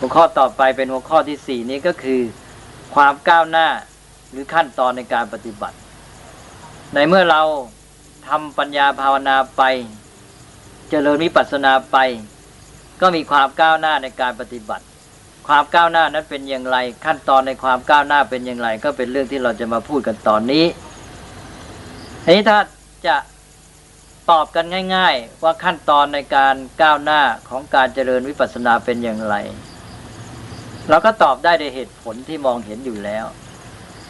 หัวข้อต่อไปเป็นหัวข้อที่สี่นี้ก็คือ ความก้าวหน้าหรือขั้นตอนในการปฏิบัติ ในเมื่อเราทำปัญญาภาวนาไป เจริญวิปัสสนาไป ก็มีความก้าวหน้าในการปฏิบัติ ความก้าวหน้านั้นเป็นอย่างไร ขั้นตอนในความก้าวหน้าเป็นอย่างไร ก็เป็นเรื่องที่เราจะมาพูดกันตอนนี้ทีนี้ถ้าจะตอบกันง่าย ๆ ว่าขั้นตอนในการก้าวหน้าของการเจริญวิปัสสนาเป็นอย่างไร เราก็ตอบได้ในเหตุผลที่มองเห็นอยู่แล้ว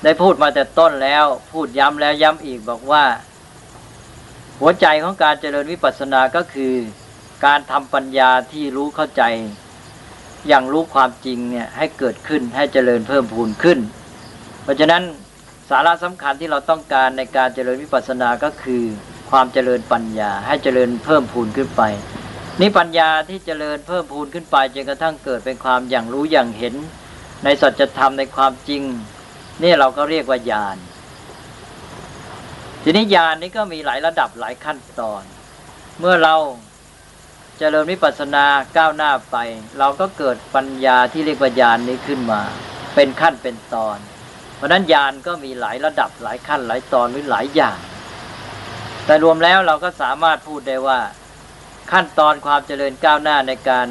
ได้พูดมาแต่ต้นแล้ว พูดย้ำแล้วย้ำอีกบอกว่า หัวใจของการเจริญวิปัสสนาก็คือ การทำปัญญาที่รู้เข้าใจ อย่างรู้ความจริงเนี่ยให้เกิดขึ้นให้เจริญเพิ่มพูนขึ้น เพราะฉะนั้นสาระสำคัญที่เราต้องการในการเจริญวิปัสสนาก็คือ ความเจริญปัญญาให้เจริญเพิ่มพูนขึ้นไป นี่ปัญญาที่เจริญเพิ่มพูนขึ้นไปจนกระทั่งเกิดเป็นความอย่างรู้อย่างเห็น ในสัจธรรมในความจริง นี่เราก็เรียกว่าญาณทีนี้ญาณนี้ก็มีหลายระดับหลายขั้นตอน เมื่อเราเจริญวิปัสสนาก้าวหน้าไป เราก็เกิดปัญญาที่เรียกว่าญาณนนี้ขึ้นมา เป็นขั้นเป็นตอน เพราะนั้นญาณก็มีหลายระดับหลายขั้นหลายตอนหรือหลายอย่าง แต่รวมแล้วเราก็สามารถพูดได้ว่า ขั้นตอนความเจริญก้าวหน้าในการ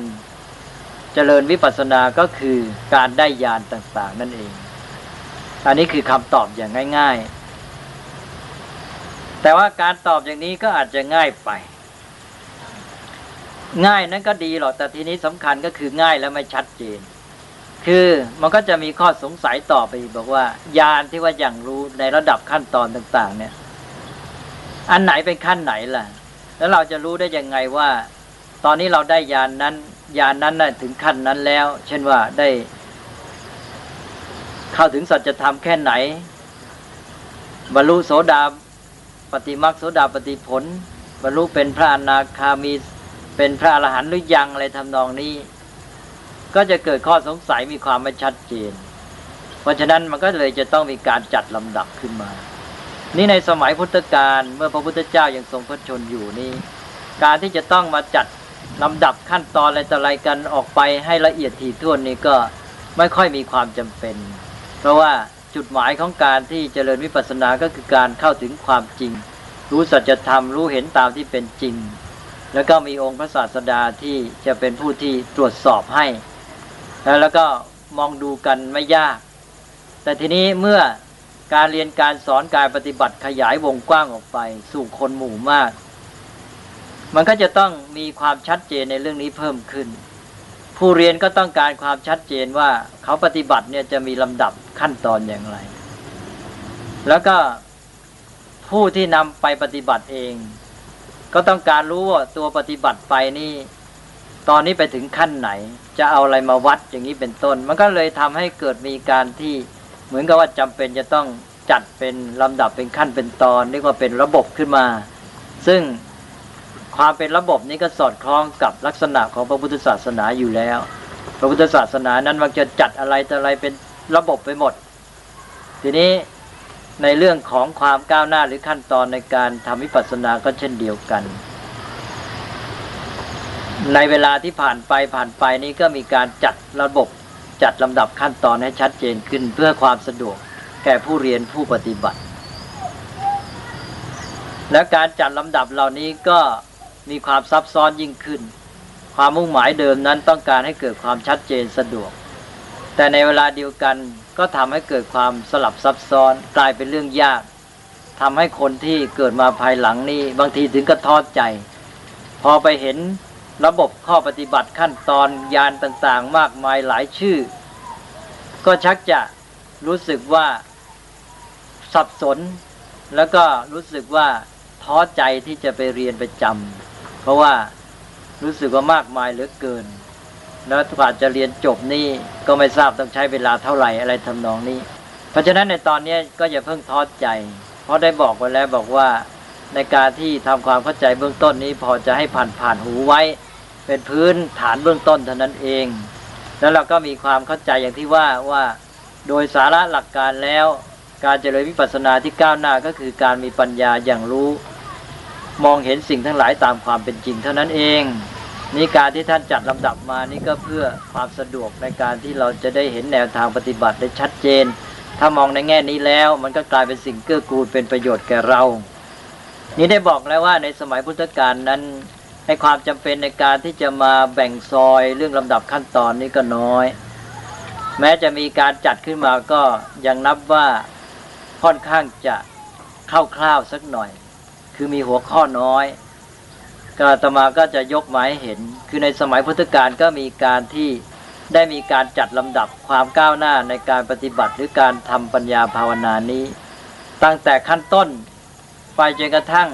เจริญวิปัสสนาก็คือการได้ญาณต่างๆ นั่นเอง อันนี้คือคำตอบอย่างง่าย ๆ แต่ว่าการตอบอย่างนี้ก็อาจจะง่ายไป ง่ายนั้นก็ดีหรอกแต่ทีนี้สำคัญก็คือง่ายแล้วไม่ชัดเจน คือมันก็จะมีข้อสงสัยต่อไปบอกว่าญาณที่ว่าอย่างรู้ในระดับขั้นตอนต่าง ๆ เนี่ย อันไหนเป็นขั้นไหนล่ะ แล้วเราจะรู้ได้ยังไงว่า ตอนนี้เราได้ญานนั้นญานนั้นน่ะถึงขั้นนั้นแล้ว เช่นว่าได้ เข้าถึงสัจธรรมแค่ไหน บรรลุโสดาปฏิมักโสดาปฏิผล บรรลุเป็นพระอนาคามีเป็นพระอรหันต์หรือยังอะไรทำนองนี้ ก็จะเกิดข้อสงสัยมีความไม่ชัดเจน เพราะฉะนั้นมันก็เลยจะต้องมีการจัดลำดับขึ้นมา นี่ในสมัยพุทธกาลเมื่อพระพุทธเจ้ายังทรงพระชนอยู่นี่การที่จะต้องมาจัดลำดับขั้นตอนอะไรต่ออะไรกันออกไปให้ละเอียดถี่ถ้วนนี้ก็ไม่ค่อยมีความจำเป็น เพราะว่าจุดหมายของการที่เจริญวิปัสสนาก็คือการเข้าถึงความจริง รู้สัจธรรมรู้เห็นตามที่เป็นจริง แล้วก็มีองค์พระศาสดาที่จะเป็นผู้ที่ตรวจสอบให้ แล้วก็มองดูกันไม่ยาก แต่ทีนี้เมื่อ การเรียนการสอนการปฏิบัติขยายวงกว้างออกไป สู่คนหมู่มาก มันก็จะต้องมีความชัดเจนในเรื่องนี้เพิ่มขึ้น ผู้เรียนก็ต้องการความชัดเจนว่าเขาปฏิบัติเนี่ยจะมีลำดับขั้นตอนอย่างไร แล้วก็ผู้ที่นำไปปฏิบัติเอง ก็ต้องการรู้ว่าตัวปฏิบัติไปนี่ ตอนนี้ไปถึงขั้นไหน จะเอาอะไรมาวัดอย่างนี้เป็นต้น มันก็เลยทำให้เกิดมีการที่ เหมือนกับว่าจำเป็นจะต้องจัดเป็นลำดับเป็นขั้นเป็นตอนเรียกว่าเป็นระบบขึ้นมา ซึ่งความเป็นระบบนี้ก็สอดคล้องกับลักษณะของพระพุทธศาสนาอยู่แล้ว พระพุทธศาสนานั้นมันจะจัดอะไรแต่อะไรเป็นระบบไปหมด ทีนี้ในเรื่องของความก้าวหน้าหรือขั้นตอนในการทำวิปัสสนาก็เช่นเดียวกัน ในเวลาที่ผ่านไปผ่านไปนี้ก็มีการจัดระบบ จัดลำดับขั้นตอนให้ชัดเจนขึ้นเพื่อความสะดวกแก่ผู้เรียนผู้ปฏิบัติ และการจัดลำดับเหล่านี้ก็มีความซับซ้อนยิ่งขึ้น ความมุ่งหมายเดิมนั้นต้องการให้เกิดความชัดเจนสะดวก แต่ในเวลาเดียวกันก็ทำให้เกิดความสลับซับซ้อนกลายเป็นเรื่องยากทำให้คนที่เกิดมาภายหลังนี้บางทีถึงก็ท้อใจ พอไปเห็น ระบบข้อปฏิบัติขั้นตอนยานต่างๆ มากมายหลายชื่อ ก็ชักจะรู้สึกว่าสับสน แล้วก็รู้สึกว่าท้อใจที่จะไปเรียนไปจำเพราะว่ารู้สึกว่ามากมายเหลือเกิน แล้วกว่าจะเรียนจบนี่ก็ไม่ทราบต้องใช้เวลาเท่าไหร่อะไรทำนองนี้ เพราะฉะนั้นในตอนนี้ก็อย่าเพิ่งท้อใจ เพราะได้บอกไว้แล้วบอกว่าในการที่ทำความเข้าใจเบื้องต้นนี้พอจะให้ผ่านผ่านหูไว้ เป็นพื้นฐานเบื้องต้นเท่านั้นเอง แล้วเราก็มีความเข้าใจอย่างที่ว่าว่า โดยสาระหลักการแล้วการเจริญวิปัสสนาที่ก้าวหน้าก็คือการมีปัญญาอย่างรู้ มองเห็นสิ่งทั้งหลายตามความเป็นจริงเท่านั้นเองนี่การที่ท่านจัดลำดับมานี่ก็เพื่อความสะดวกในการที่เราจะได้เห็นแนวทางปฏิบัติได้ชัดเจน ถ้ามองในแง่นี้แล้วมันก็กลายเป็นสิ่งเกื้อกูลเป็นประโยชน์แก่เรา นี่ได้บอกแล้วว่าในสมัยพุทธกาลนั้น ให้ความจำเป็นในการที่จะมาแบ่งซอยเรื่องลำดับขั้นตอนนี้ก็น้อย แม้จะมีการจัดขึ้นมาก็ยังนับว่าค่อนข้างจะคร่าวๆสักหน่อย คือมีหัวข้อน้อยก็อาตมาก็จะยกมาให้เห็น คือในสมัยพุทธกาลก็มีการที่ได้มีการจัดลำดับความก้าวหน้าในการปฏิบัติหรือการทำปัญญาภาวนานี้ ตั้งแต่ขั้นต้นไปจนกระทั่ง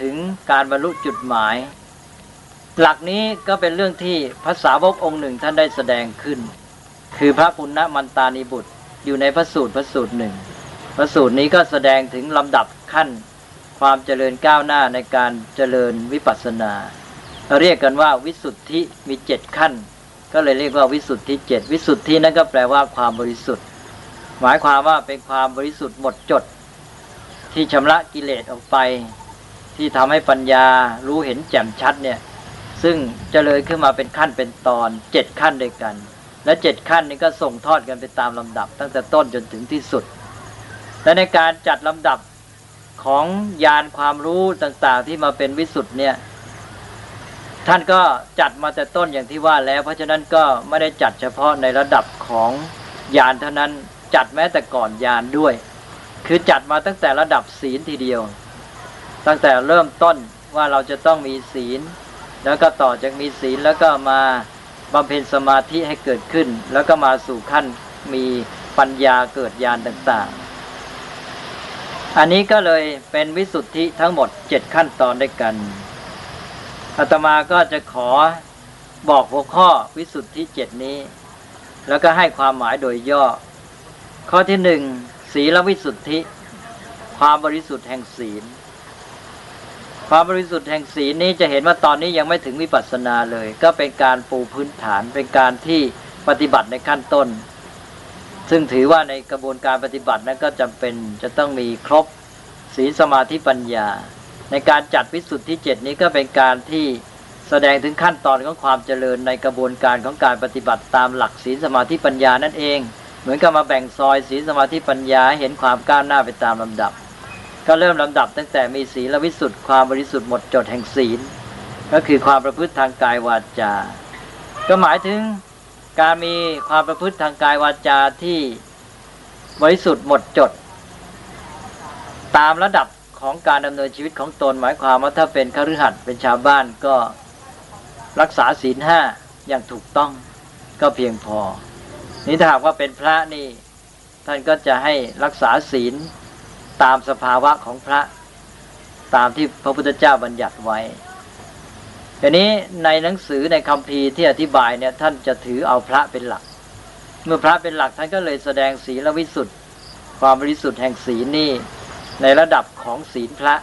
ถึงการบรรลุจุดหมาย หลักนี้ก็เป็นเรื่องที่ภาษาวกองค์หนึ่งท่านได้แสดงขึ้น คือพระปุณณมันตานิบุตรอยู่ในพระสูตรพระสูตรหนึ่งพระสูตรนี้ก็แสดงถึงลำดับขั้น ความเจริญก้าวหน้าในการเจริญวิปัสสนาเราเรียกกันว่าวิสุทธิมีเจ็ดขั้น ก็เลยเรียกว่าวิสุทธิเจ็ดวิสุทธินั่นก็แปลว่าความบริสุทธิ์ หมายความว่าเป็นความบริสุทธิ์หมดจด ที่ชำระกิเลสออกไป ที่ทำให้ปัญญารู้เห็นแจ่มชัดเนี่ย ซึ่งเจริญขึ้นมาเป็นขั้นเป็นตอนเจ็ดขั้นด้วยกัน และเจ็ดขั้นนี้ก็ส่งทอดกันไปตามลำดับ ตั้งแต่ต้นจนถึงที่สุด และในการจัดลำดับของยานความรู้ต่างๆ ที่มาเป็นวิสุทธ์เนี่ยท่านก็จัดมาแต่ต้นอย่างที่ว่าแล้ว เพราะฉะนั้นก็ไม่ได้จัดเฉพาะในระดับของยานเท่านั้นจัดแม้แต่ก่อนยานด้วย คือจัดมาตั้งแต่ระดับศีลทีเดียว ตั้งแต่เริ่มต้นว่าเราจะต้องมีศีล แล้วก็ต่อจากมีศีลแล้วก็มาบำเพ็ญสมาธิให้เกิดขึ้น แล้วก็มาสู่ขั้นมีปัญญาเกิดญาณต่างๆ อันนี้ก็เลยเป็นวิสุทธิทั้งหมดเจ็ดขั้นตอนด้วยกันอาตมาก็จะขอบอกหัวข้อวิสุทธิเจ็ดนี้ แล้วก็ให้ความหมายโดยย่อ ข้อที่หนึ่งศีลวิสุทธิ ความบริสุทธิ์แห่งศีล ความบริสุทธิ์แห่งศีลนี้จะเห็นว่าตอนนี้ยังไม่ถึงวิปัสสนาเลย ก็เป็นการปูพื้นฐานเป็นการที่ปฏิบัติในขั้นต้น ซึ่งถือว่าในกระบวนการปฏิบัตินั้นก็จำเป็นจะต้องมีครบศีลสมาธิปัญญา ในการจัดวิสุทธิเจ็ดนี้ก็เป็นการที่แสดงถึงขั้นตอนของความเจริญในกระบวนการของการปฏิบัติตามหลักศีลสมาธิปัญญานั่นเอง เหมือนกับมาแบ่งซอยศีลสมาธิปัญญาเห็นความก้าวหน้าไปตามลำดับ ก็เริ่มลำดับตั้งแต่มีศีลวิสุทธิ์ความบริสุทธิ์หมดจดแห่งศีล ก็คือความประพฤติทางกายวาจา ก็หมายถึงการมีความประพฤติทางกายวาจาที่บริสุทธิ์หมดจด ตามระดับของการดำเนินชีวิตของตนหมายความว่าถ้าเป็นคฤหัสถ์เป็นชาวบ้านก็รักษาศีลห้าอย่างถูกต้องก็เพียงพอ นี่ถ้าหากว่าเป็นพระนี่ ท่านก็จะให้รักษาศีล ตามสภาวะของพระตามที่พระพุทธเจ้าบัญญัติไว้ทีนี้ในหนังสือในคำพีร์ที่อธิบายเนี่ยท่านจะถือเอาพระเป็นหลัก เมื่อพระเป็นหลักท่านก็เลยแสดงศีลวิสุทธิ์ความบริสุทธิ์แห่งศีลนี่ในระดับของศีลพระ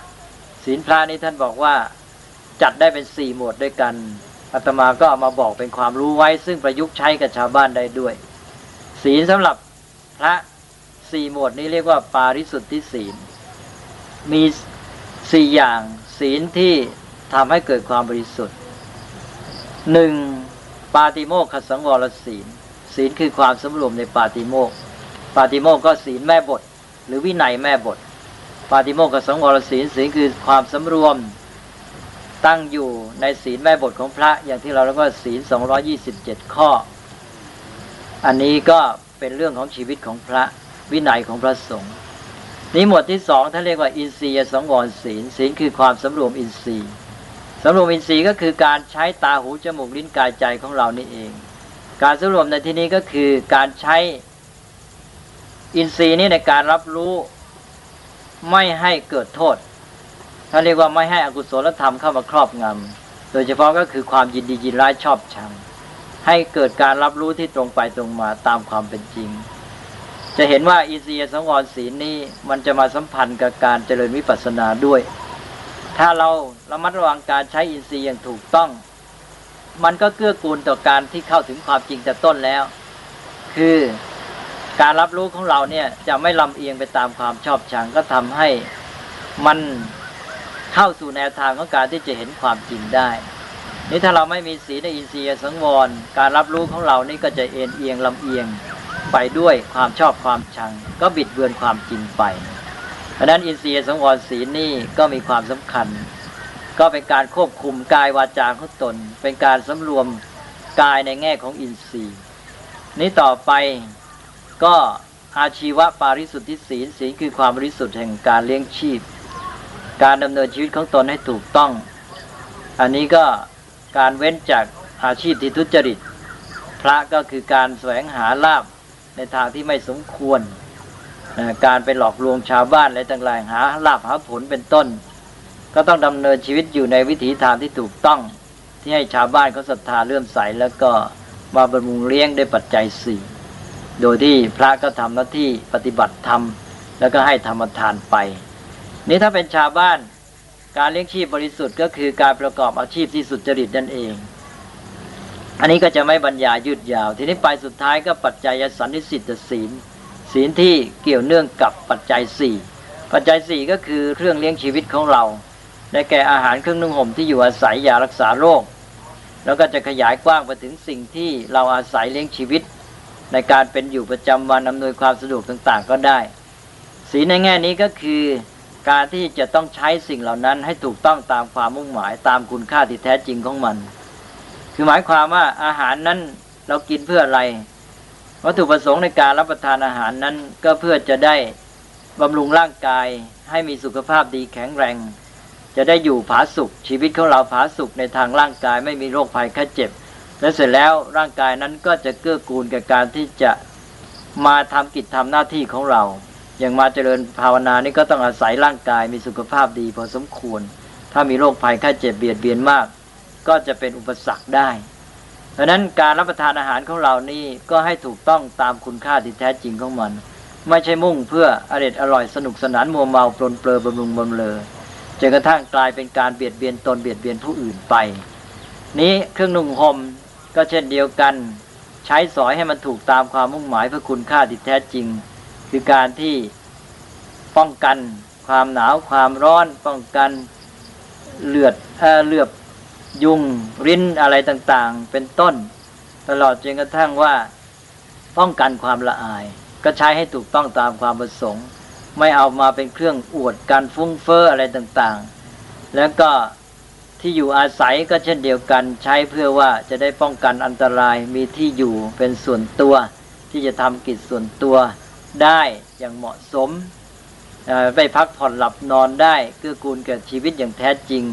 ศีลพระนี่ท่านบอกว่าจัดได้เป็นสี่หมวดด้วยกันอาตมาก็เอามาบอกเป็นความรู้ไว้ ซึ่งประยุกต์ใช้กับชาวบ้านได้ด้วย ศีลสำหรับพระ สี่หมวดนี้เรียกว่า ปาริสุทธิศีล มีสี่อย่างศีลที่ทำให้เกิดความบริสุทธิ์หนึ่งปาติโมกขสังวรศีล ศีลคือความสำรวมในปาติโมกปาติโมกก็ศีลแม่บท หรือวินัยแม่บท ปาติโมกขสังวรศีลศีลคือความสำรวมตั้งอยู่ในศีลแม่บทของพระ อย่างที่เราเรียกว่าศีล227 ข้อ อันนี้ก็เป็นเรื่องของชีวิตของพระ วินัยของพระสงฆ์นี้หมวดที่สองท่านเรียกว่าอินทรียสังวรศีลศีลคือความสำรวมอินทรีย์สำรวมอินทรีย์ก็คือการใช้ตาหูจมูกลิ้นกายใจของเรานี่เอง การสำรวมในที่นี้ก็คือการใช้อินทรีย์นี้ในการรับรู้ไม่ให้เกิดโทษท่านเรียกว่าไม่ให้อกุศลธรรมเข้ามาครอบงำโดยเฉพาะก็คือความยินดียินร้ายชอบชังให้เกิดการรับรู้ที่ตรงไปตรงมาตามความเป็นจริง จะเห็นว่าอินทรียสังวรศีลนี้มันจะมาสัมพันธ์กับการเจริญวิปัสสนาด้วย ถ้าเราระมัดระวังการใช้อินทรีย์อย่างถูกต้อง มันก็เกื้อกูลต่อการที่เข้าถึงความจริงแต่ต้นแล้ว คือการรับรู้ของเราเนี่ยจะไม่ลำเอียงไปตามความชอบชังก็ทำให้มันเข้าสู่แนวทางของการที่จะเห็นความจริงได้นี่ถ้าเราไม่มีศีลในอินทรีย์สังวร การรับรู้ของเรานี่ก็จะเอ็นเอียงลำเอียง ไปด้วยความชอบความชัง ก็บิดเบือนความจริงไปเพราะนั้นอินทรีย์สังวรศีลนี่ก็มีความสำคัญ ก็เป็นการควบคุมกายวาจาของตน เป็นการสำรวมกายในแง่ของอินทรีย์ นี้ต่อไปก็อาชีวะปาริสุทธิศีลศีลคือความบริสุทธิ์แห่งการเลี้ยงชีพ การดำเนินชีวิตของตนให้ถูกต้อง อันนี้ก็การเว้นจากอาชีพที่ทุจริต พระก็คือการแสวงหาลาบ ในทางที่ไม่สมควร การไปหลอกลวงชาวบ้านอะไรต่างๆหาลาบหาผลเป็นต้น ก็ต้องดำเนินชีวิตอยู่ในวิถีทางที่ถูกต้อง ที่ให้ชาวบ้านเขาศรัทธาเลื่อมใสแล้วก็มาบำรุงเลี้ยงด้วยปัจจัยสี่โดยที่พระก็ทำหน้าที่ปฏิบัติธรรมแล้วก็ให้ธรรมทานไป นี้ถ้าเป็นชาวบ้านการเลี้ยงชีพบริสุทธิ์ก็คือการประกอบอาชีพที่สุจริตนั่นเอง อันนี้ก็จะไม่บรรยายยืดยาว ทีนี้ไปสุดท้ายก็ปัจจัยสันนิสิตศีลศีลที่เกี่ยวเนื่องกับปัจจัยสี่ปัจจัยสี่ก็คือเครื่องเลี้ยงชีวิตของเราได้แก่อาหารเครื่องนุ่งห่มที่อยู่อาศัยยารักษาโรค แล้วก็จะขยายกว้างไปถึงสิ่งที่เราอาศัยเลี้ยงชีวิต ในการเป็นอยู่ประจำวันอำนวยความสะดวกต่างๆ ก็ได้ศีลในแง่นี้ก็คือการที่จะต้องใช้สิ่งเหล่านั้นให้ถูกต้องตามความมุ่งหมายตามคุณค่าที่แท้จริงของมัน คือหมายความว่าอาหารนั้นเรากินเพื่ออะไร วัตถุประสงค์ในการรับประทานอาหารนั้นก็เพื่อจะได้บำรุงร่างกายให้มีสุขภาพดีแข็งแรง จะได้อยู่ผาสุกชีวิตของเราผาสุกในทางร่างกายไม่มีโรคภัยแค่เจ็บ และเสร็จแล้วร่างกายนั้นก็จะเกื้อกูลกับการที่จะมาทำกิจทำหน้าที่ของเรา อย่างมาเจริญภาวนานี่ก็ต้องอาศัยร่างกายมีสุขภาพดีพอสมควร ถ้ามีโรคภัยไข้เจ็บเบียดเบียนมาก ก็จะเป็นอุปสรรคได้ดังนั้นการรับประทานอาหารของเรานี่ก็ให้ถูกต้องตามคุณค่าที่แท้จริงของมัน ไม่ใช่มุ่งเพื่ออร่อยอร่อยสนุกสนานมัวเมาปลนเปลือบำรุงบำเลอจนกระทั่งกลายเป็นการเบียดเบียนตนเบียดเบียนผู้อื่นไป นี้เครื่องนุ่งห่มก็เช่นเดียวกัน ใช้สอยให้มันถูกตามความมุ่งหมายเพื่อคุณค่าที่แท้จริง คือการที่ป้องกันความหนาวความร้อนป้องกันเลือดเอเลือบ ยุงริ้นอะไรต่างๆ เป็นต้น ตลอดจนกระทั่งว่าป้องกันความละอาย ก็ใช้ให้ถูกต้องตามความประสงค์ ไม่เอามาเป็นเครื่องอวดการฟุ้งเฟ้ออะไรต่างๆ แล้วก็ที่อยู่อาศัยก็เช่นเดียวกันใช้เพื่อว่าจะได้ป้องกันอันตรายมีที่อยู่เป็นส่วนตัว ที่จะทำกิจส่วนตัวได้อย่างเหมาะสมไปพักผ่อนหลับนอนได้เกื้อกูลแก่ชีวิตอย่างแท้จริง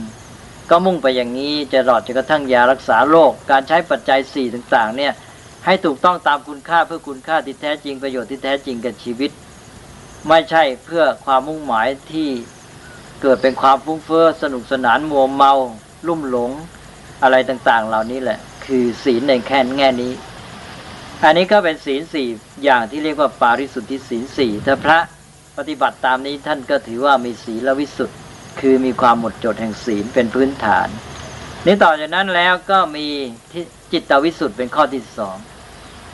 ก็มุ่งไปอย่างนี้จะรอดจนกระทั่งยารักษาโรคการใช้ปัจจัยสี่ต่างๆ เนี่ยให้ถูกต้องตามคุณค่าเพื่อคุณค่าที่แท้จริงประโยชน์ที่แท้จริงกับชีวิต ไม่ใช่เพื่อความมุ่งหมายที่เกิดเป็นความฟุ้งเฟ้อสนุกสนานมัวเมา ลุ่มหลงอะไรต่างๆ เหล่านี้แหละ คือศีลในแค่แง่นี้ อันนี้ก็เป็นศีลสี่อย่างที่เรียกว่าปาริสุทธิศีลสี่ถ้าพระปฏิบัติตามนี้ท่านก็ถือว่ามีศีลวิสุทธิ คือมีความหมดจดแห่งศีลเป็นพื้นฐาน นี้ต่อจากนั้นแล้วก็มีจิตวิสุทธิ์เป็นข้อที่สอง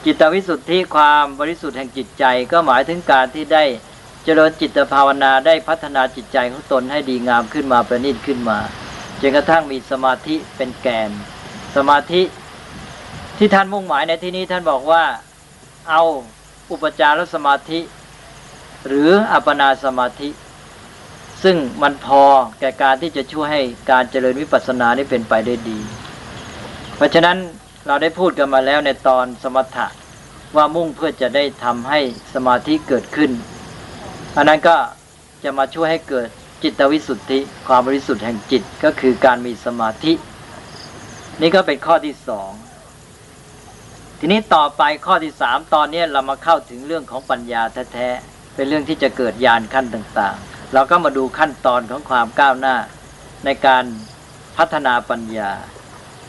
จิตวิสุทธิความบริสุทธิ์แห่งจิตใจก็หมายถึงการที่ได้เจริญจิตภาวนาได้พัฒนาจิตใจของตนให้ดีงามขึ้นมาประณีตขึ้นมาจนกระทั่งมีสมาธิเป็นแกน สมาธิที่ท่านมุ่งหมายในที่นี้ท่านบอกว่าเอาอุปจารสมาธิ หรืออัปนาสมาธิ ซึ่งมันพอแก่การที่จะช่วยให้การเจริญวิปัสสนานี้เป็นไปได้ดี เพราะฉะนั้นเราได้พูดกันมาแล้วในตอนสมถะว่ามุ่งเพื่อจะได้ทำให้สมาธิเกิดขึ้น อันนั้นก็จะมาช่วยให้เกิดจิตวิสุทธิความบริสุทธิ์แห่งจิตก็คือการมีสมาธิ นี่ก็เป็นข้อที่สองทีนี้ต่อไปข้อที่สามตอนนี้เรามาเข้าถึงเรื่องของปัญญาแท้ๆเป็นเรื่องที่จะเกิดญาณขั้นต่างๆ เราก็มาดูขั้นตอนของความก้าวหน้า ในการพัฒนาปัญญา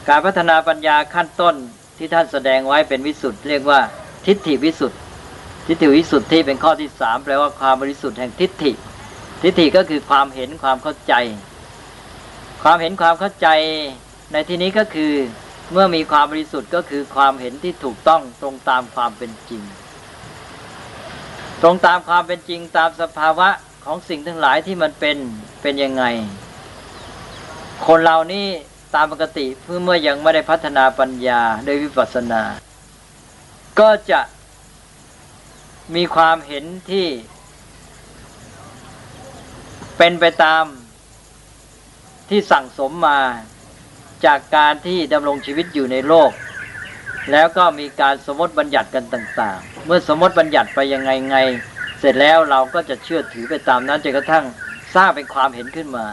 การพัฒนาปัญญาขั้นต้นที่ท่านแสดงไว้เป็นวิสุทธ์เรียกว่าทิฏฐิวิสุทธ์ทิฏฐิวิสุทธ์ที่เป็นข้อที่สามแปลว่าความบริสุทธิ์แห่งทิฏฐิ ทิฏฐิก็คือความเห็นความเข้าใจ ความเห็นความเข้าใจในที่นี้ก็คือเมื่อมีความบริสุทธิ์ก็คือความเห็นที่ถูกต้องตรงตามความเป็นจริง ตรงตามความเป็นจริงตามสภาวะ ของสิ่งทั้งหลายที่มันเป็นเป็นยังไง คนเรานี่ตามปกติเพื่อเมื่อยังไม่ได้พัฒนาปัญญาโดยวิปัสสนา ก็จะมีความเห็นที่ เป็นไปตามที่สั่งสมมาจากการที่ดำรงชีวิตอยู่ในโลก แล้วก็มีการสมมติบัญญัติกันต่าง ๆ เมื่อสมมติบัญญัติไปยังไงไง เสร็จแล้วเราก็จะเชื่อถือไปตามนั้นจนกระทั่งสร้างเป็นความเห็นขึ้นมา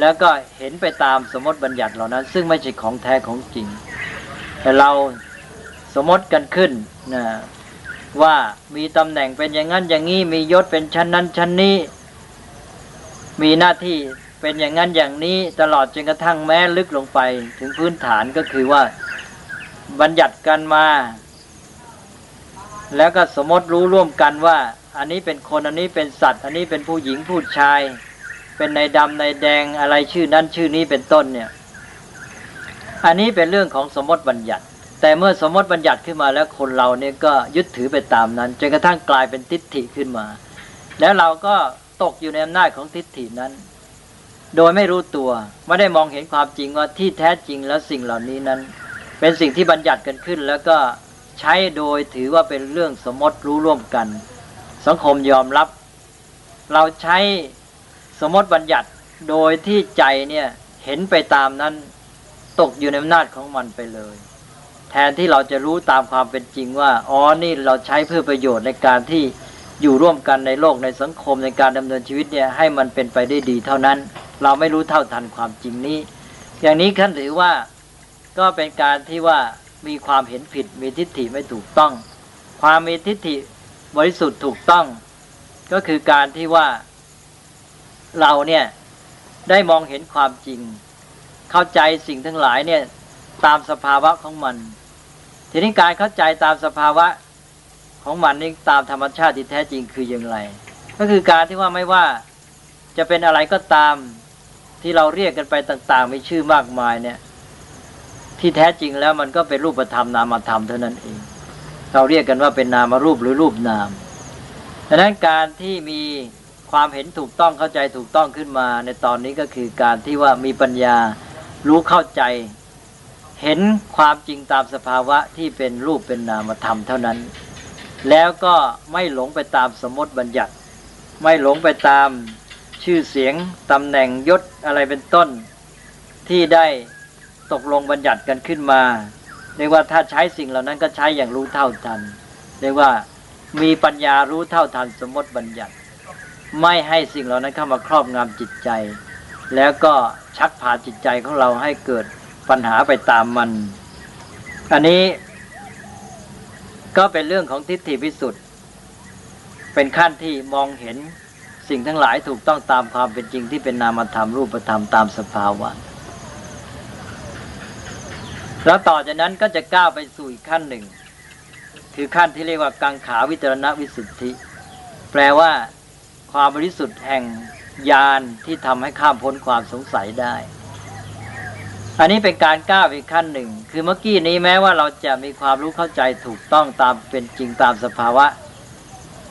แล้วก็เห็นไปตามสมมติบัญญัติเหล่านั้น ซึ่งไม่ใช่ของแท้ของจริง แต่เราสมมติกันขึ้นนะว่ามีตำแหน่งเป็นอย่างนั้นอย่างนี้มียศเป็นชั้นนั้นชั้นนี้ มีหน้าที่เป็นอย่างนั้นอย่างนี้ตลอดจนกระทั่งแม้ลึกลงไป ถึงพื้นฐานก็คือว่าบัญญัติกันมา แล้วก็สมมติรู้ร่วมกันว่า อันนี้เป็นคนอันนี้เป็นสัตว์ อันนี้เป็นผู้หญิงผู้ชาย เป็นในดำในแดงอะไรชื่อนั้นชื่อนี้เป็นต้นเนี่ยอันนี้เป็นเรื่องของสมมติบัญญัติ แต่เมื่อสมมติบัญญัติขึ้นมาแล้วคนเราเนี่ยก็ยึดถือไปตามนั้นจนกระทั่งกลายเป็นทิฏฐิขึ้นมา แล้วเราก็ตกอยู่ในอำนาจของทิฏฐินั้น โดยไม่รู้ตัวไม่ได้มองเห็นความจริงว่าที่แท้จริงแล้วสิ่งเหล่านี้นั้น เป็นสิ่งที่บัญญัติกันขึ้น แล้วก็ใช้โดยถือว่าเป็นเรื่องสมมติรู้ร่วมกัน สังคมยอมรับ เราใช้สมมติบัญญัติโดยที่ใจเนี่ยเห็นไปตามนั้นตกอยู่ในอำนาจของมันไปเลย แทนที่เราจะรู้ตามความเป็นจริงว่าอ๋อนี่เราใช้เพื่อประโยชน์ในการที่อยู่ร่วมกันในโลกในสังคมในการดำเนินชีวิตเนี่ยให้มันเป็นไปได้ดีเท่านั้น เราไม่รู้เท่าทันความจริงนี้ อย่างนี้ขั้นถือว่าก็เป็นการที่ว่ามีความเห็นผิดมีทิฏฐิไม่ถูกต้อง ความมีทิฏฐิ บริสุทธิ์ถูกต้อง ก็คือการที่ว่าเราเนี่ยได้มองเห็นความจริง เข้าใจสิ่งทั้งหลายเนี่ยตามสภาวะของมัน ทีนี้การเข้าใจตามสภาวะของมันนี่ตามธรรมชาติที่แท้จริงคืออย่างไร ก็คือการที่ว่าไม่ว่าจะเป็นอะไรก็ตามที่เราเรียกกันไปต่าง ๆ มีชื่อมากมายเนี่ย ที่แท้จริงแล้วมันก็เป็นรูปธรรมนามธรรมเท่านั้นเอง เราเรียกกันว่าเป็นนามรูปหรือรูปนาม ดังนั้นการที่มีความเห็นถูกต้องเข้าใจถูกต้องขึ้นมา ในตอนนี้ก็คือการที่ว่ามีปัญญารู้เข้าใจ เห็นความจริงตามสภาวะที่เป็นรูปเป็นนามธรรมเท่านั้น แล้วก็ไม่หลงไปตามสมมติบัญญัติ ไม่หลงไปตามชื่อเสียงตำแหน่งยศอะไรเป็นต้น ที่ได้ตกลงบัญญัติกันขึ้นมา เรียกว่าถ้าใช้สิ่งเหล่านั้นก็ใช้อย่างรู้เท่าทัน เรียกว่ามีปัญญารู้เท่าทันสมมติบัญญัติ ไม่ให้สิ่งเหล่านั้นเข้ามาครอบงำจิตใจ แล้วก็ชักพาจิตใจของเราให้เกิดปัญหาไปตามมัน อันนี้ก็เป็นเรื่องของทิฏฐิพิสุทธิ์เป็นขั้นที่มองเห็นสิ่งทั้งหลายถูกต้องตามความเป็นจริงที่เป็นนามธรรมรูปธรรมตามสภาวะ แล้วต่อจากนั้นก็จะก้าวไปสู่อีกขั้นหนึ่ง คือขั้นที่เรียกว่ากังขาวิจารณวิสุทธิ แปลว่า ความบริสุทธิ์แห่งญาณที่ทำให้ข้ามพ้นความสงสัยได้ อันนี้เป็นการก้าวอีกขั้นหนึ่ง คือเมื่อกี้นี้แม้ว่าเราจะมีความรู้เข้าใจถูกต้องตามเป็นจริงตามสภาวะ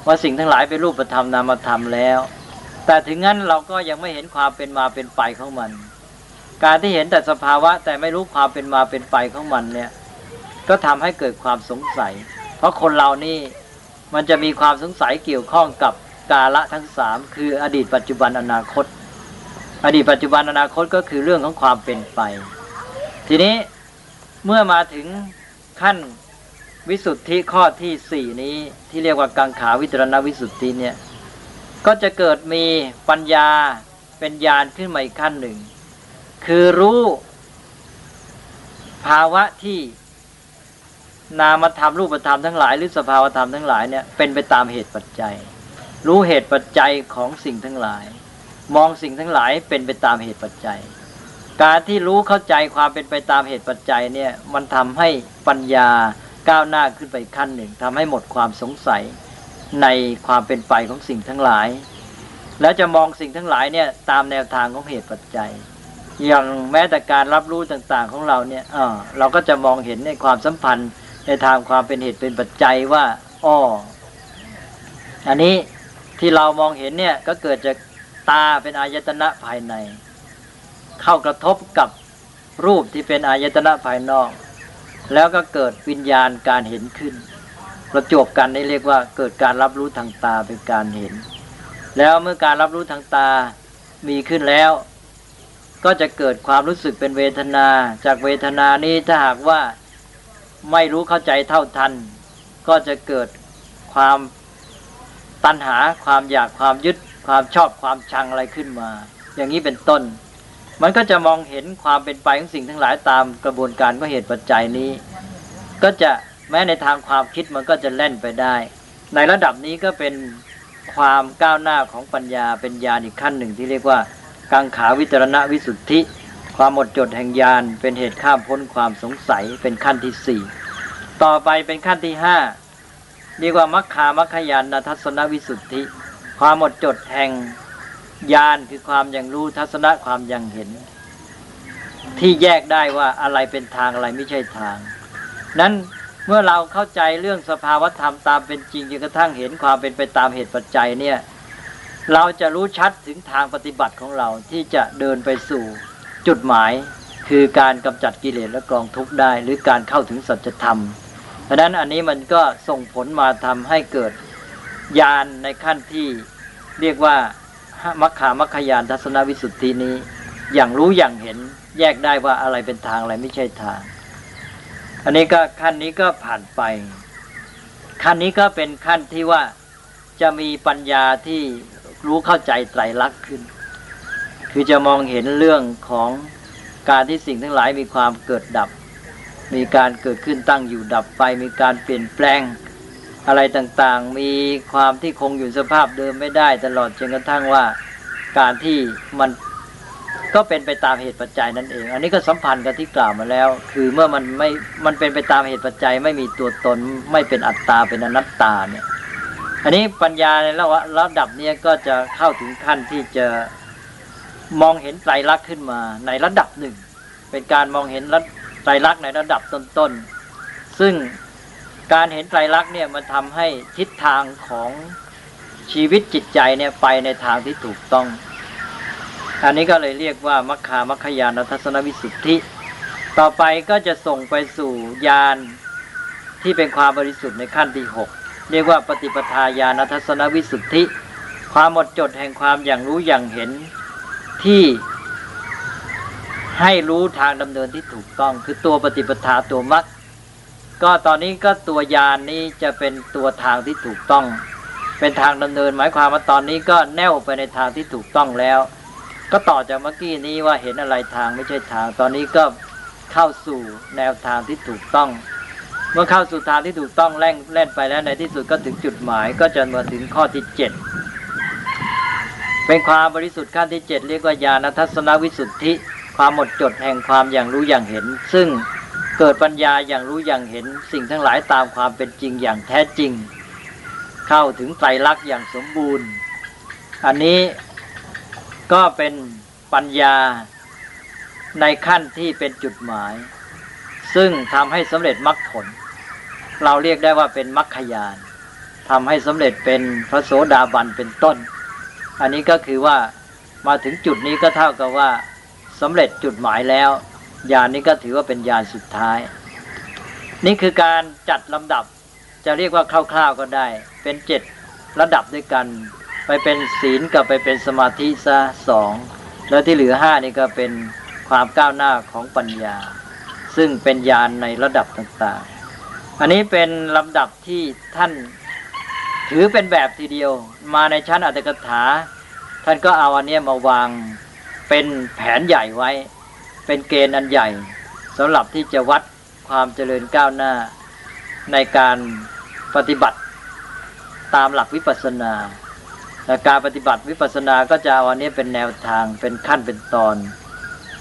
ว่าสิ่งทั้งหลายเป็นรูปธรรมนามธรรมแล้ว แต่ถึงงั้นเราก็ยังไม่เห็นความเป็นมาเป็นไปของมัน การที่เห็นแต่สภาวะแต่ไม่รู้ความเป็นมาเป็นไปของมันเนี่ย ก็ทำให้เกิดความสงสัย เพราะคนเรานี่มันจะมีความสงสัยเกี่ยวข้องกับกาละทั้งสามคืออดีตปัจจุบันอนาคต อดีตปัจจุบันอนาคตก็คือเรื่องของความเป็นไป ทีนี้เมื่อมาถึงขั้นวิสุทธิข้อที่สี่นี้ที่เรียกว่ากังขาวิจารณวิสุทธิเนี่ยก็จะเกิดมีปัญญาเป็นญาณขึ้นมาอีกขั้นหนึ่ง คือรู้ภาวะที่นามธรรมรูปธรรมทั้งหลาย หรือสภาวธรรมทั้งหลายเนี่ยเป็นไปตามเหตุปัจจัย รู้เหตุปัจจัยของสิ่งทั้งหลาย มองสิ่งทั้งหลายเป็นไปตามเหตุปัจจัย การที่รู้เข้าใจความเป็นไปตามเหตุปัจจัยเนี่ยมันทำให้ปัญญาก้าวหน้าขึ้นไปขั้นหนึ่งทำให้หมดความสงสัยในความเป็นไปของสิ่งทั้งหลาย แล้วจะมองสิ่งทั้งหลายเนี่ยตามแนวทางของเหตุปัจจัย อย่างแม้แต่การรับรู้ต่างๆของเราเนี่ยเเราก็จะมองเห็นในความสัมพันธ์ในทางความเป็นเหตุเป็นปัจจัยว่าอ้ออันนี้ที่เรามองเห็นเนี่ยก็เกิดจากตาเป็นอายตนะภายใน เข้ากระทบกับรูปที่เป็นอายตนะภายนอก แล้วก็เกิดวิญญาณการเห็นขึ้น ประจบกันนี่เรียกว่าเกิดการรับรู้ทางตาเป็นการเห็น แล้วเมื่อการรับรู้ทางตามีขึ้นแล้ว ก็จะเกิดความรู้สึกเป็นเวทนา จากเวทนานี้ถ้าหากว่าไม่รู้เข้าใจเท่าทัน ก็จะเกิดความตัณหาความอยากความยึดความชอบความชังอะไรขึ้นมา อย่างนี้เป็นต้น มันก็จะมองเห็นความเป็นไปของสิ่งทั้งหลายตามกระบวนการก็เหตุปัจจัยนี้ ก็จะแม้ในทางความคิดมันก็จะเล่นไปได้ ในระดับนี้ก็เป็นความก้าวหน้าของปัญญาเป็นญาณอีกขั้นหนึ่งที่เรียกว่า กังขาวิตรณวิสุทธิ ความหมดจดแห่งญาณเป็นเหตุข้ามพ้นความสงสัยเป็นขั้นที่สี่ต่อไปเป็นขั้นที่ห้าเรียกว่ามัคคามัคคยานทัศนวิสุทธิ ความหมดจดแห่งญาณคือความยังรู้ทัศนะความยังเห็น ที่แยกได้ว่าอะไรเป็นทางอะไรไม่ใช่ทาง นั้นเมื่อเราเข้าใจเรื่องสภาวธรรมตามเป็นจริงจนกระทั่งเห็นความเป็นไปตามเหตุปัจจัยเนี่ย เราจะรู้ชัดถึงทางปฏิบัติของเราที่จะเดินไปสู่จุดหมาย คือการกำจัดกิเลสและกองทุกข์ได้ หรือการเข้าถึงสัจธรรมเพราะนั้นอันนี้มันก็ส่งผลมาทำให้เกิดญาณในขั้นที่เรียกว่ามัคคามัคคยานทัศนวิสุทธินี้ อย่างรู้อย่างเห็นแยกได้ว่าอะไรเป็นทางอะไรไม่ใช่ทาง อันนี้ก็ขั้นนี้ก็ผ่านไป ขั้นนี้ก็เป็นขั้นที่ว่าจะมีปัญญาที่ รู้เข้าใจไตรลักษณ์ขึ้น คือจะมองเห็นเรื่องของการที่สิ่งทั้งหลายมีความเกิดดับ มีการเกิดขึ้นตั้งอยู่ดับไป มีการเปลี่ยนแปลงอะไรต่างๆ มีความที่คงอยู่สภาพเดิมไม่ได้ ตลอดจนกระทั่งว่าการที่มันก็เป็นไปตามเหตุปัจจัยนั่นเอง อันนี้ก็สัมพันธ์กับที่กล่าวมาแล้ว คือเมื่อมันไม่ มันเป็นไปตามเหตุปัจจัย ไม่มีตัวตน ไม่เป็นอัตตา เป็นอนัตตาเนี่ย อันนี้ปัญญาในระดับนี้ก็จะเข้าถึงขั้นที่จะมองเห็นไตรลักษณ์ขึ้นมาในระดับหนึ่ง เป็นการมองเห็นไตรลักษณ์ในระดับต้นๆ ซึ่งการเห็นไตรลักษณ์เนี่ยมันทำให้ทิศทางของชีวิตจิตใจเนี่ยไปในทางที่ถูกต้อง อันนี้ก็เลยเรียกว่ามัคคามัคคยานทัศนวิสุทธิ ต่อไปก็จะส่งไปสู่ญาณที่เป็นความบริสุทธิ์ในขั้นที่หก เรียกว่าปฏิปทาญาณทัศนวิสุทธิ ความหมดจดแห่งความอย่างรู้อย่างเห็นที่ให้รู้ทางดำเนินที่ถูกต้อง คือตัวปฏิปทาตัวมรรคก็ตอนนี้ก็ตัวยานนี้จะเป็นตัวทางที่ถูกต้อง เป็นทางดำเนิน หมายความว่าตอนนี้ก็แน่วไปในทางที่ถูกต้องแล้ว ก็ต่อจากเมื่อกี้นี้ว่าเห็นอะไรทางไม่ใช่ทาง ตอนนี้ก็เข้าสู่แนวทางที่ถูกต้อง เมื่อเข้าสู่ทางที่ถูกต้องแล่นแล่นไปแล้วในที่สุดก็ถึงจุดหมาย ก็จะมาถึงข้อที่เจ็ดเป็นความบริสุทธิ์ขั้นที่เจ็ดเรียกว่าญาณทัศนวิสุทธิ ความหมดจดแห่งความอย่างรู้อย่างเห็น ซึ่งเกิดปัญญาอย่างรู้อย่างเห็น สิ่งทั้งหลายตามความเป็นจริงอย่างแท้จริง เข้าถึงไตรลักษณ์อย่างสมบูรณ์ อันนี้ก็เป็นปัญญาในขั้นที่เป็นจุดหมาย ซึ่งทำให้สำเร็จมรรคผล เราเรียกได้ว่าเป็นมรรคยานทำให้สำเร็จเป็นพระโสดาบันเป็นต้น อันนี้ก็คือว่ามาถึงจุดนี้ก็เท่ากับว่าสำเร็จจุดหมายแล้วญาณนี้ก็ถือว่าเป็นญาณสุดท้าย นี่คือการจัดลำดับจะเรียกว่าคร่าวๆก็ได้ เป็นเจ็ดระดับด้วยกัน ไปเป็นศีลกับไปเป็นสมาธิซะสองแล้วที่เหลือห้านี่ก็เป็นความก้าวหน้าของปัญญา ซึ่งเป็นญาณในระดับต่างๆ อันนี้เป็นลำดับที่ท่านถือเป็นแบบทีเดียว มาในชั้นอัตถกถา ท่านก็เอาอันนี้มาวางเป็นแผนใหญ่ไว้ เป็นเกณฑ์อันใหญ่สำหรับที่จะวัดความเจริญก้าวหน้าในการปฏิบัติตามหลักวิปัสสนาและการปฏิบัติวิปัสสนาก็จะเอาอันนี้เป็นแนวทางเป็นขั้นเป็นตอน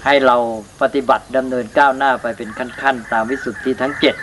ให้เราปฏิบัติดำเนินก้าวหน้าไปเป็นขั้นๆ ตามวิสุทธิทั้งเจ็ด